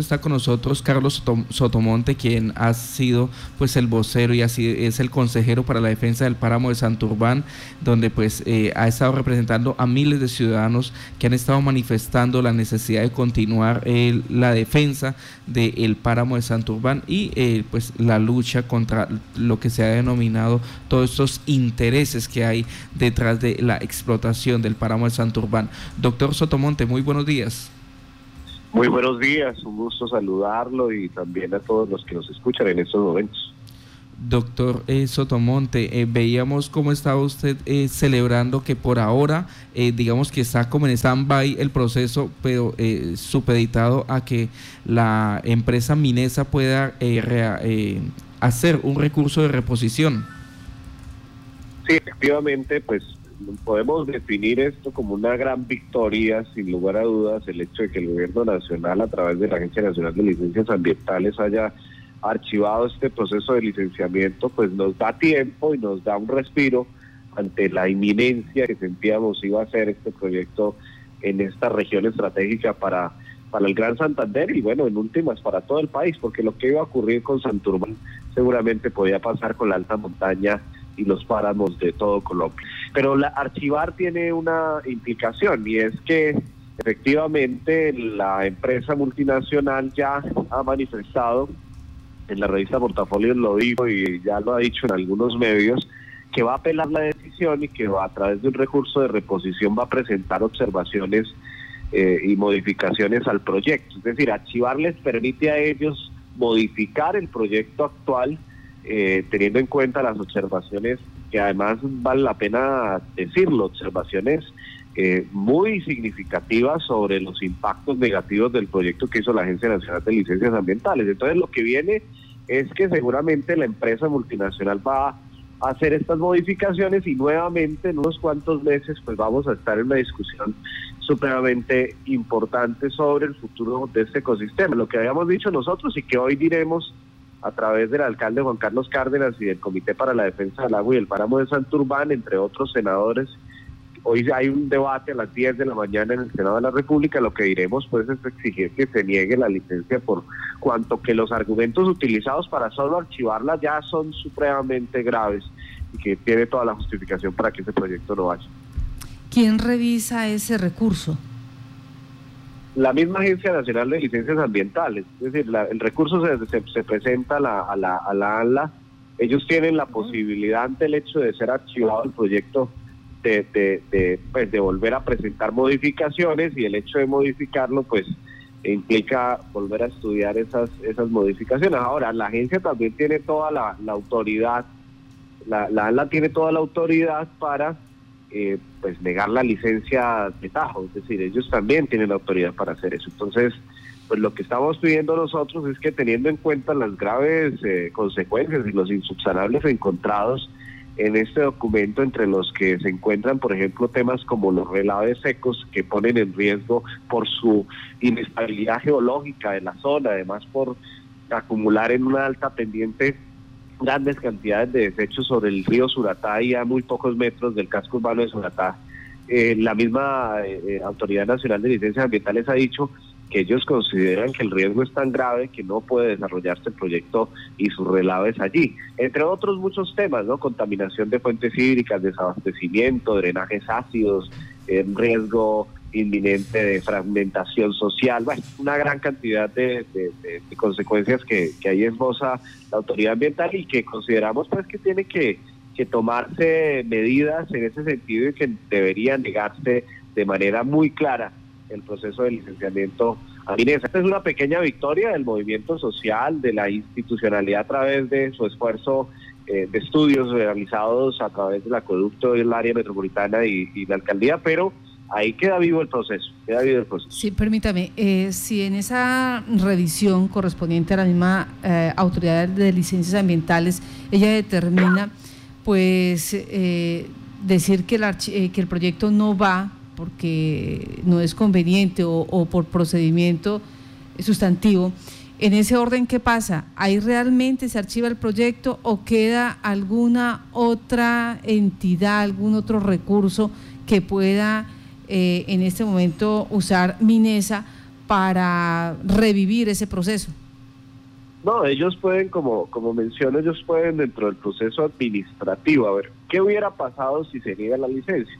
está con nosotros Carlos Sotomonte, quien ha sido pues el vocero y así es el consejero para la defensa del páramo de Santurbán, donde pues eh, ha estado representando a miles de ciudadanos que han estado manifestando la necesidad de continuar la defensa del páramo de Santurbán y eh, pues la lucha contra lo que se ha denominado todos estos intereses que hay detrás de la explotación del páramo de Santurbán. Doctor Sotomonte, muy buenos días. Muy buenos días, un gusto saludarlo y también a todos los que nos escuchan en estos momentos. Doctor eh, Sotomonte, eh, veíamos cómo estaba usted eh, celebrando que por ahora, digamos que está como en stand-by el proceso, pero supeditado a que la empresa Minesa pueda hacer un recurso de reposición. Sí, efectivamente, pues podemos definir esto como una gran victoria, sin lugar a dudas, el hecho de que el gobierno nacional, a través de la Agencia Nacional de Licencias Ambientales, haya archivado este proceso de licenciamiento, pues nos da tiempo y nos da un respiro ante la inminencia que sentíamos iba a ser este proyecto en esta región estratégica para, para el Gran Santander y bueno, en últimas para todo el país, porque lo que iba a ocurrir con Santurbán seguramente podía pasar con la alta montaña y los páramos de todo Colombia. Pero la archivar tiene una implicación y es que efectivamente la empresa multinacional ya ha manifestado, en la revista Portafolio lo dijo y ya lo ha dicho en algunos medios, que va a apelar la decisión y que va, a través de un recurso de reposición va a presentar observaciones eh, y modificaciones al proyecto. Es decir, archivar les permite a ellos modificar el proyecto actual eh, teniendo en cuenta las observaciones que además vale la pena decirlo, observaciones eh, muy significativas sobre los impactos negativos del proyecto que hizo la Agencia Nacional de Licencias Ambientales. Entonces lo que viene es que seguramente la empresa multinacional va a hacer estas modificaciones y nuevamente en unos cuantos meses pues vamos a estar en una discusión supremamente importante sobre el futuro de este ecosistema. Lo que habíamos dicho nosotros y que hoy diremos a través del alcalde Juan Carlos Cárdenas y del Comité para la Defensa del Agua y el Páramo de Santurbán, entre otros senadores. Hoy hay un debate a las 10 de la mañana en el Senado de la República. Lo que diremos pues es exigir que se niegue la licencia por cuanto que los argumentos utilizados para solo archivarla ya son supremamente graves y que tiene toda la justificación para que ese proyecto no vaya. ¿Quién revisa ese recurso? La misma Agencia Nacional de Licencias Ambientales, es decir, el recurso se, se, presenta a la, a, la, a la ANLA, ellos tienen la posibilidad ante el hecho de ser archivado el proyecto de, de, pues, de volver a presentar modificaciones y el hecho de modificarlo pues implica volver a estudiar esas, esas modificaciones. Ahora, la agencia también tiene toda la, la autoridad, la, la ANLA tiene toda la autoridad para eh, pues negar la licencia de Tajo, es decir, ellos también tienen la autoridad para hacer eso. Entonces, pues lo que estamos pidiendo nosotros es que teniendo en cuenta las graves eh, consecuencias y los insubsanables encontrados en este documento, entre los que se encuentran, por ejemplo, temas como los relaves secos que ponen en riesgo por su inestabilidad geológica de la zona, además por acumular en una alta pendiente grandes cantidades de desechos sobre el río Suratá y a muy pocos metros del casco urbano de Suratá. Eh, la misma eh, eh, Autoridad Nacional de Licencias Ambientales ha dicho que ellos consideran que el riesgo es tan grave que no puede desarrollarse el proyecto y sus relaves allí. Entre otros muchos temas, ¿no? Contaminación de fuentes hídricas, desabastecimiento, drenajes ácidos, riesgo inminente de fragmentación social, bueno, una gran cantidad de, consecuencias que, que ahí esboza la autoridad ambiental y que consideramos pues que tiene que, tomarse medidas en ese sentido y que debería negarse de manera muy clara el proceso de licenciamiento a. Esta es una pequeña victoria del movimiento social, de la institucionalidad a través de su esfuerzo eh, de estudios realizados a través del acueducto del área metropolitana y, y la alcaldía, pero ahí queda vivo el proceso, queda vivo el proceso. Sí, permítame, eh, si en esa revisión correspondiente a la misma eh, autoridad de licencias ambientales, ella determina, pues, eh, decir que el, proyecto no va porque no es conveniente o, o por procedimiento sustantivo, en ese orden, ¿qué pasa? ¿Ahí realmente se archiva el proyecto o queda alguna otra entidad, algún otro recurso que pueda eh, en este momento usar Minesa para revivir ese proceso? No, ellos pueden, como, como menciono, ellos pueden dentro del proceso administrativo, a ver, ¿qué hubiera pasado si se niega la licencia?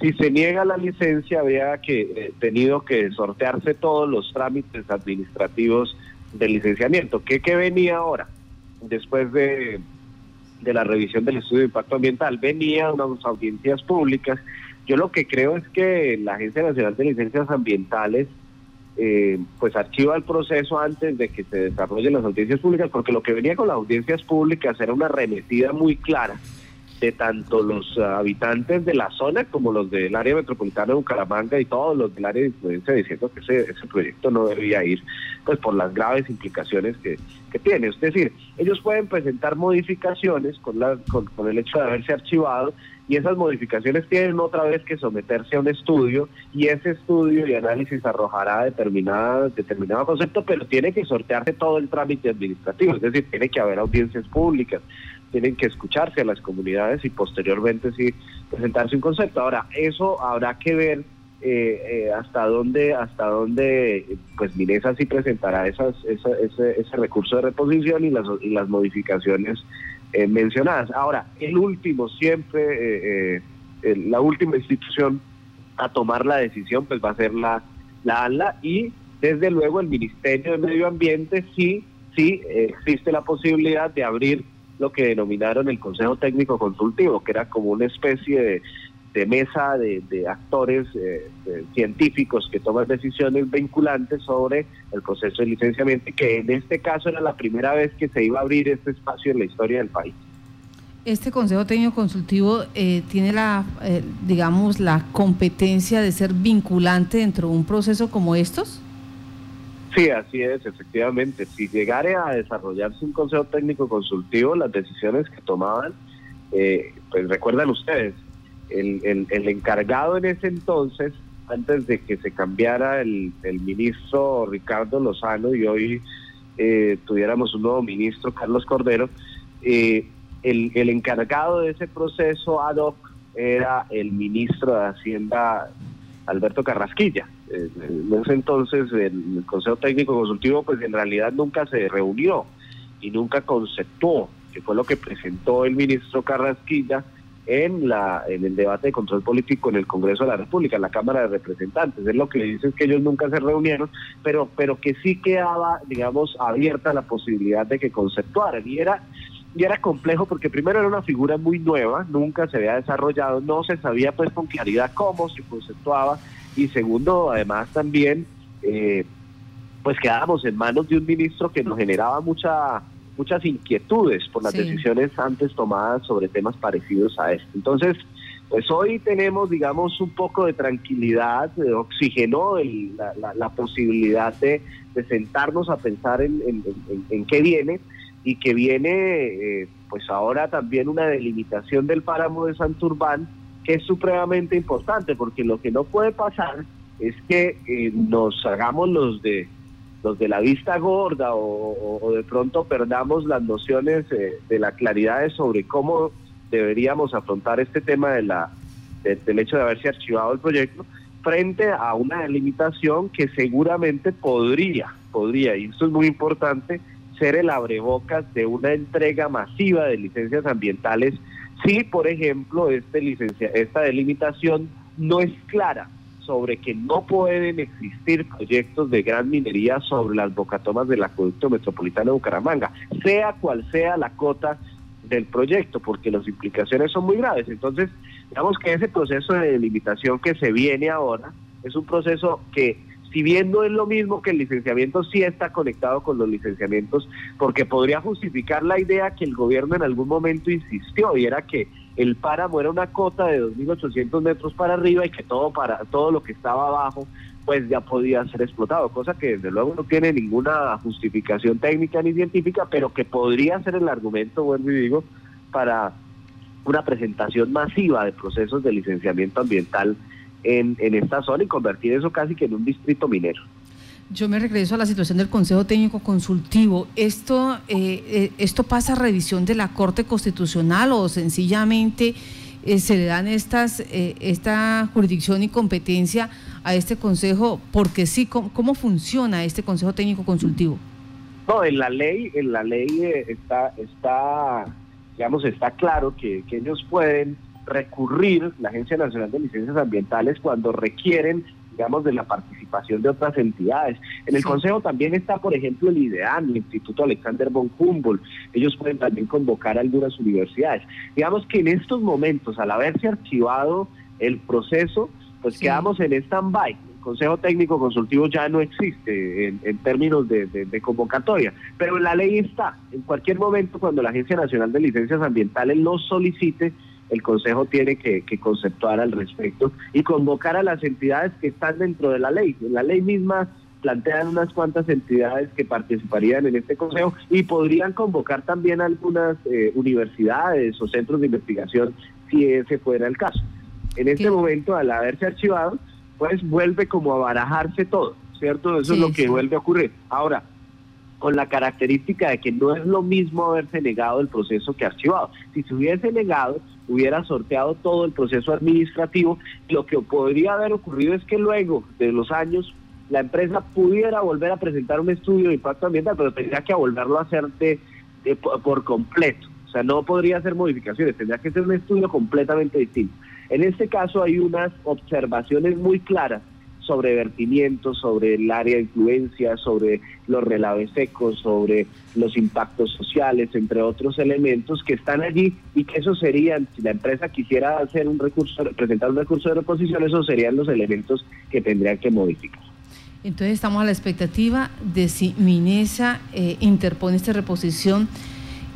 Si se niega la licencia, habría que eh, tenido que sortearse todos los trámites administrativos del licenciamiento. ¿Qué, qué venía ahora? Después de, de la revisión del estudio de impacto ambiental, venía unas audiencias públicas. Yo lo que creo es que la Agencia Nacional de Licencias Ambientales eh, pues archiva el proceso antes de que se desarrollen las audiencias públicas, porque lo que venía con las audiencias públicas era una remetida muy clara de tanto los habitantes de la zona como los del área metropolitana de Bucaramanga y todos los del área de influencia diciendo que ese, ese proyecto no debía ir pues por las graves implicaciones que, que tiene. Es decir, ellos pueden presentar modificaciones con, la, con, con el hecho de haberse archivado y esas modificaciones tienen otra vez que someterse a un estudio y ese estudio y análisis arrojará determinada, determinado concepto, pero tiene que sortearse todo el trámite administrativo, es decir, tiene que haber audiencias públicas, tienen que escucharse a las comunidades y posteriormente sí presentarse un concepto. Ahora, eso habrá que ver eh, eh, hasta dónde hasta dónde pues Minesa sí presentará esas, ese, ese recurso de reposición y las, y las modificaciones eh, mencionadas. Ahora, el último siempre, eh, eh, la última institución a tomar la decisión, pues va a ser la, la ANLA y desde luego el Ministerio de Medio Ambiente sí, sí existe la posibilidad de abrir lo que denominaron el Consejo Técnico Consultivo, que era como una especie de de mesa de, actores eh, científicos que toman decisiones vinculantes sobre el proceso de licenciamiento, que en este caso era la primera vez que se iba a abrir este espacio en la historia del país. Este Consejo Técnico Consultivo eh, tiene la, eh, digamos, la competencia de ser vinculante dentro de un proceso como estos. Sí, así es, efectivamente. Si llegara a desarrollarse un Consejo Técnico Consultivo, las decisiones que tomaban, pues recuerdan ustedes, el, encargado en ese entonces, antes de que se cambiara el, ministro Ricardo Lozano y hoy eh, tuviéramos un nuevo ministro, Carlos Cordero, eh, el, encargado de ese proceso ad hoc era el ministro de Hacienda, Alberto Carrasquilla. En ese entonces el Consejo Técnico Consultivo pues en realidad nunca se reunió y nunca conceptuó, que fue lo que presentó el ministro Carrasquilla en, la, en el debate de control político en el Congreso de la República, en la Cámara de Representantes. Es lo que dicen que ellos nunca se reunieron, pero, pero que sí quedaba, digamos, abierta la posibilidad de que conceptuaran. Y era, y era complejo porque primero era una figura muy nueva, nunca se había desarrollado, no se sabía pues con claridad cómo se conceptuaba. Y segundo, además también, eh, pues quedábamos en manos de un ministro que nos generaba mucha muchas inquietudes por las decisiones antes tomadas sobre temas parecidos a este. Entonces, pues hoy tenemos, digamos, un poco de tranquilidad, de oxígeno, la, posibilidad de, sentarnos a pensar en, en, qué viene y que viene, eh, pues ahora también una delimitación del páramo de Santurbán, que es supremamente importante, porque lo que no puede pasar es que eh, nos hagamos los de los de la vista gorda o, de pronto perdamos las nociones eh, de la claridad sobre cómo deberíamos afrontar este tema de la, del hecho de haberse archivado el proyecto frente a una delimitación que seguramente podría, podría, y esto es muy importante, ser el abrebocas de una entrega masiva de licencias ambientales si, por ejemplo, este licencia, esta delimitación no es clara sobre que no pueden existir proyectos de gran minería sobre las bocatomas del acueducto metropolitano de Bucaramanga, sea cual sea la cota del proyecto, porque las implicaciones son muy graves. Entonces, digamos que ese proceso de delimitación que se viene ahora es un proceso que, si bien no es lo mismo que el licenciamiento, sí está conectado con los licenciamientos, porque podría justificar la idea que el gobierno en algún momento insistió, y era que el páramo era una cota de 2.800 metros para arriba y que todo, para, todo lo que estaba abajo pues ya podía ser explotado, cosa que desde luego no tiene ninguna justificación técnica ni científica, pero que podría ser el argumento, vuelvo y digo, para una presentación masiva de procesos de licenciamiento ambiental en, en esta zona y convertir eso casi que en un distrito minero. Yo me regreso a la situación del Consejo Técnico Consultivo. ¿Esto, eh, eh, ¿esto pasa a revisión de la Corte Constitucional o sencillamente eh, se le dan estas, eh, esta jurisdicción y competencia a este consejo, porque sí, ¿cómo, funciona este consejo técnico consultivo? No, en la ley, en la ley está, está, digamos, está claro que, que ellos pueden recurrir la Agencia Nacional de Licencias Ambientales cuando requieren digamos, de la participación de otras entidades. En el Consejo también está, por ejemplo, el IDEAN, el Instituto Alexander von Humboldt. Ellos pueden también convocar a algunas universidades. Digamos que en estos momentos, al haberse archivado el proceso, pues quedamos en stand-by. El Consejo Técnico Consultivo ya no existe en, términos de, de, convocatoria, pero la ley está. En cualquier momento, cuando la Agencia Nacional de Licencias Ambientales lo solicite, el Consejo tiene que, conceptuar al respecto y convocar a las entidades que están dentro de la ley. La ley misma plantean unas cuantas entidades que participarían en este consejo y podrían convocar también algunas eh, universidades o centros de investigación si ese fuera el caso. En este momento, al haberse archivado, pues vuelve como a barajarse todo, ¿cierto? Eso es lo que vuelve a ocurrir. Ahora, con la característica de que no es lo mismo haberse negado el proceso que archivado. Si se hubiese negado, hubiera sorteado todo el proceso administrativo. Lo que podría haber ocurrido es que luego de los años la empresa pudiera volver a presentar un estudio de impacto ambiental, pero tendría que volverlo a hacer de, por completo. O sea, no podría hacer modificaciones, tendría que ser un estudio completamente distinto. En este caso hay unas observaciones muy claras sobre vertimientos, sobre el área de influencia, sobre los relaves secos, sobre los impactos sociales, entre otros elementos que están allí y que esos serían, si la empresa quisiera hacer un recurso, presentar un recurso de reposición, esos serían los elementos que tendrían que modificar. Entonces estamos a la expectativa de si Minesa eh, interpone esta reposición.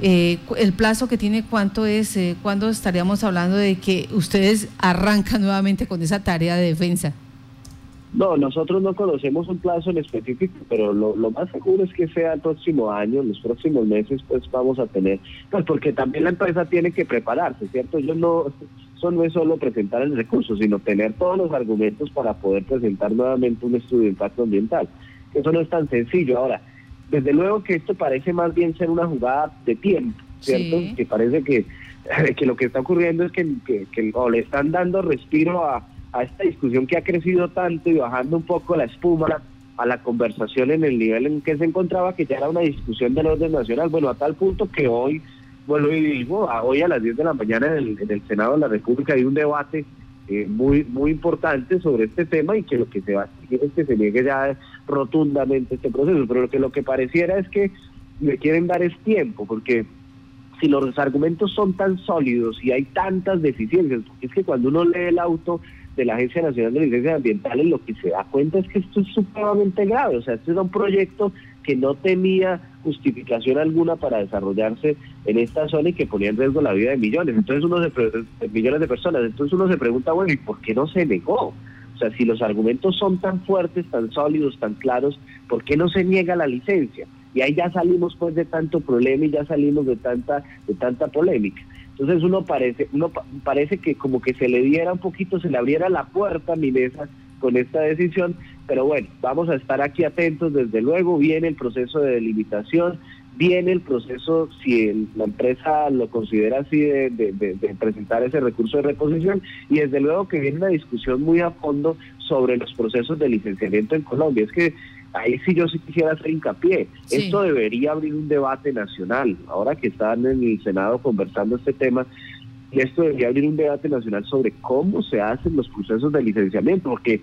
Eh, el plazo que tiene, ¿cuánto es? Eh, ¿Cuándo estaríamos hablando de que ustedes arrancan nuevamente con esa tarea de defensa? No, nosotros no conocemos un plazo en específico, pero lo, más seguro es que sea el próximo año, en los próximos meses, pues vamos a tener, pues porque también la empresa tiene que prepararse, ¿cierto? Yo no, eso no es solo presentar el recurso, sino tener todos los argumentos para poder presentar nuevamente un estudio de impacto ambiental. Eso no es tan sencillo. Ahora, desde luego que esto parece más bien ser una jugada de tiempo, ¿cierto? Que parece que, que lo que está ocurriendo es que, que o le están dando respiro a a esta discusión que ha crecido tanto y bajando un poco la espuma a la conversación en el nivel en que se encontraba, que ya era una discusión del orden nacional, bueno, a tal punto que hoy, bueno, y digo, hoy a las 10 de la mañana en el, Senado de la República hay un debate eh, muy muy importante sobre este tema y que lo que se va a seguir es que se niegue ya rotundamente este proceso, pero lo que lo que pareciera es que le quieren dar es tiempo, porque si los argumentos son tan sólidos y hay tantas deficiencias, es que cuando uno lee el auto de la Agencia Nacional de Licencias Ambientales, lo que se da cuenta es que esto es supremamente grave. O sea, este era un proyecto que no tenía justificación alguna para desarrollarse en esta zona y que ponía en riesgo la vida de millones. Entonces uno se millones de personas. Entonces uno se pregunta, bueno, ¿y por qué no se negó? O sea, si los argumentos son tan fuertes, tan sólidos, tan claros, ¿por qué no se niega la licencia? Y ahí ya salimos pues de tanto problema y ya salimos de tanta de tanta polémica. Entonces uno parece, uno parece que como que se le diera un poquito, se le abriera la puerta a Minesa con esta decisión, pero bueno, vamos a estar aquí atentos, desde luego viene el proceso de delimitación, viene el proceso, si la empresa lo considera así, de, presentar ese recurso de reposición, y desde luego que viene una discusión muy a fondo sobre los procesos de licenciamiento en Colombia. Es que ahí sí yo sí quisiera hacer hincapié. Esto debería abrir un debate nacional. Ahora que están en el Senado conversando este tema, esto debería abrir un debate nacional sobre cómo se hacen los procesos de licenciamiento, porque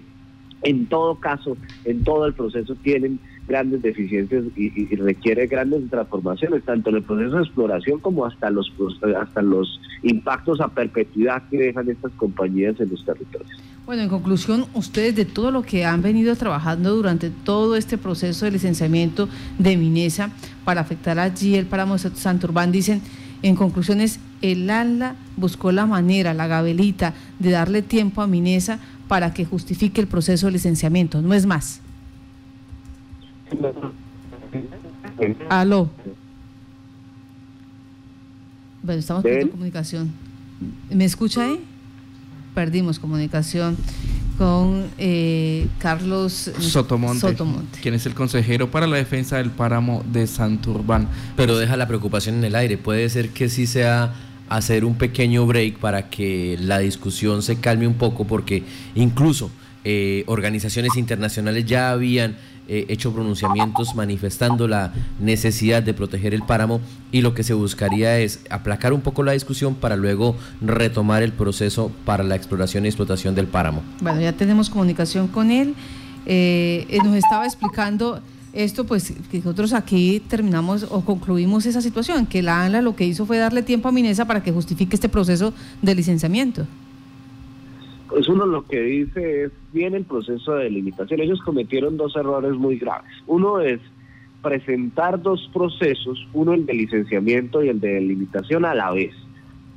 en todo caso, en todo el proceso tienen grandes deficiencias y, requiere grandes transformaciones, tanto en el proceso de exploración como hasta los hasta los impactos a perpetuidad que dejan estas compañías en los territorios. Bueno, en conclusión, ustedes de todo lo que han venido trabajando durante todo este proceso de licenciamiento de Minesa para afectar allí el páramo de Santurbán, dicen, en conclusiones, el ALA buscó la manera, la gabelita, de darle tiempo a Minesa para que justifique el proceso de licenciamiento, no es más. Aló. Bueno, estamos perdiendo comunicación. ¿Me escucha ahí? Perdimos comunicación con eh, Carlos Sotomonte, quien es el consejero para la defensa del páramo de Santurbán. Pero deja la preocupación en el aire. Puede ser que sí sea hacer un pequeño break para que la discusión se calme un poco, porque incluso eh, organizaciones internacionales ya habían eh, hecho pronunciamientos manifestando la necesidad de proteger el páramo y lo que se buscaría es aplacar un poco la discusión para luego retomar el proceso para la exploración y explotación del páramo. Bueno, ya tenemos comunicación con él. Eh, nos estaba explicando esto, pues que nosotros aquí terminamos o concluimos esa situación, que la ANLA lo que hizo fue darle tiempo a Minesa para que justifique este proceso de licenciamiento. Pues uno lo que dice es, viene el proceso de delimitación. Ellos cometieron dos errores muy graves. Uno es presentar dos procesos, uno el de licenciamiento y el de delimitación a la vez.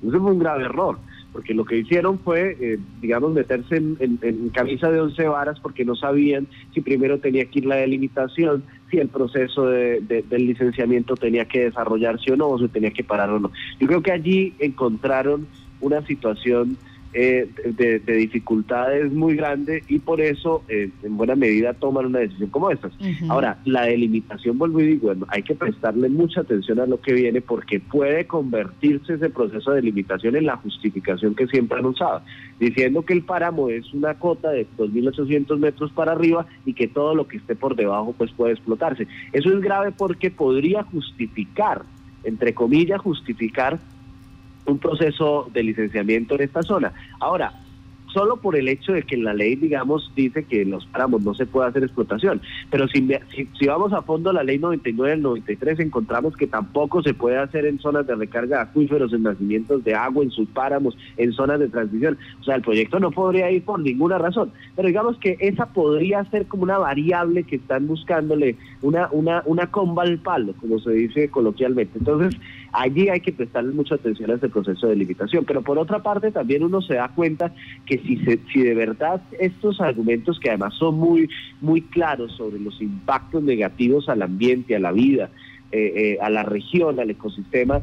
Ese fue un grave error, porque lo que hicieron fue, eh, digamos, meterse en, camisa de once varas porque no sabían si primero tenía que ir la delimitación, si el proceso de, del licenciamiento tenía que desarrollarse o no, o se tenía que parar o no. Yo creo que allí encontraron una situación eh, de, dificultades muy grandes y por eso eh, en buena medida toman una decisión como esta. Ahora, la delimitación, vuelvo y digo, bueno, hay que prestarle mucha atención a lo que viene porque puede convertirse ese proceso de delimitación en la justificación que siempre han usado, diciendo que el páramo es una cota de 2.800 metros para arriba y que todo lo que esté por debajo pues puede explotarse. Eso es grave porque podría justificar, entre comillas, justificar un proceso de licenciamiento en esta zona. Ahora, solo por el hecho de que la ley, digamos, dice que en los páramos no se puede hacer explotación. Pero si, si, vamos a fondo la ley 99 del 93, encontramos que tampoco se puede hacer en zonas de recarga de acuíferos, en nacimientos de agua, en sus páramos, en zonas de transmisión. O sea, el proyecto no podría ir por ninguna razón. Pero digamos que esa podría ser como una variable que están buscándole, una, una, una comba al palo, como se dice coloquialmente. Entonces, allí hay que prestarle mucha atención a ese proceso de limitación. Pero por otra parte, también uno se da cuenta que si, si de verdad estos argumentos, que además son muy, muy claros sobre los impactos negativos al ambiente, a la vida, eh, eh, a la región, al ecosistema,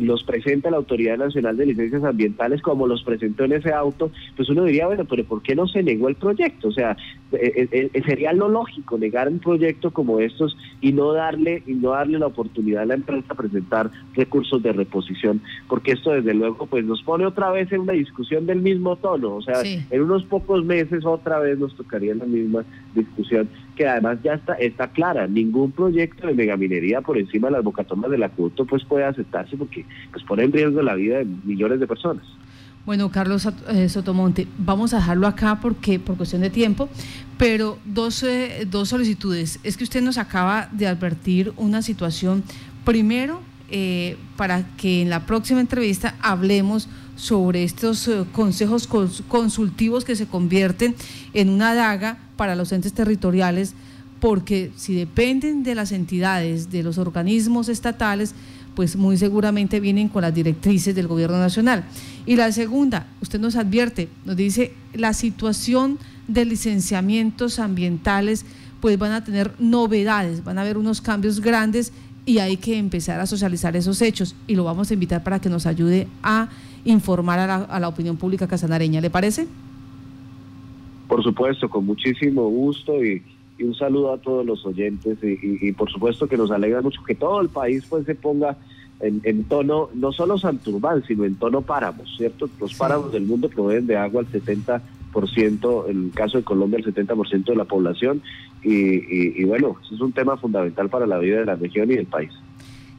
los presenta la Autoridad Nacional de Licencias Ambientales como los presentó en ese auto, pues uno diría, bueno, pero ¿por qué no se negó el proyecto? O sea, eh, eh, eh, sería lo lógico negar un proyecto como estos y no darle y no darle la oportunidad a la empresa a presentar recursos de reposición, porque esto desde luego pues nos pone otra vez en una discusión del mismo tono, o sea, en unos pocos meses otra vez nos tocaría la misma discusión que además ya está está clara, ningún proyecto de megaminería por encima de las bocatomas del acueducto pues puede aceptarse porque pues pone en riesgo la vida de millones de personas. Bueno, Carlos eh, Sotomonte, vamos a dejarlo acá porque por cuestión de tiempo, pero dos, eh, dos solicitudes. Es que usted nos acaba de advertir una situación, primero, eh, para que en la próxima entrevista hablemos sobre estos consejos consultivos que se convierten en una daga para los entes territoriales, porque si dependen de las entidades, de los organismos estatales, pues muy seguramente vienen con las directrices del gobierno nacional. Y la segunda, usted nos advierte, nos dice, la situación de licenciamientos ambientales, pues van a tener novedades, van a haber unos cambios grandes y hay que empezar a socializar esos hechos y lo vamos a invitar para que nos ayude a informar a la, opinión pública casanareña. ¿Le parece? Por supuesto, con muchísimo gusto y, un saludo a todos los oyentes y, por supuesto que nos alegra mucho que todo el país pues se ponga en, tono, no solo Santurbán, sino en tono páramos, ¿cierto? Los páramos del mundo proveen de agua al 70%, en el caso de Colombia el 70% de la población y, y bueno, eso es un tema fundamental para la vida de la región y del país.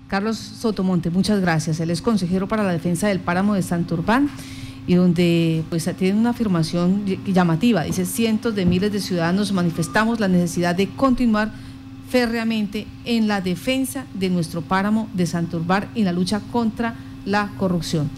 Carlos Sotomonte, muchas gracias. Él es consejero para la defensa del páramo de Santurbán y donde pues tiene una afirmación llamativa. Dice, cientos de miles de ciudadanos manifestamos la necesidad de continuar férreamente en la defensa de nuestro páramo de Santurbán y en la lucha contra la corrupción.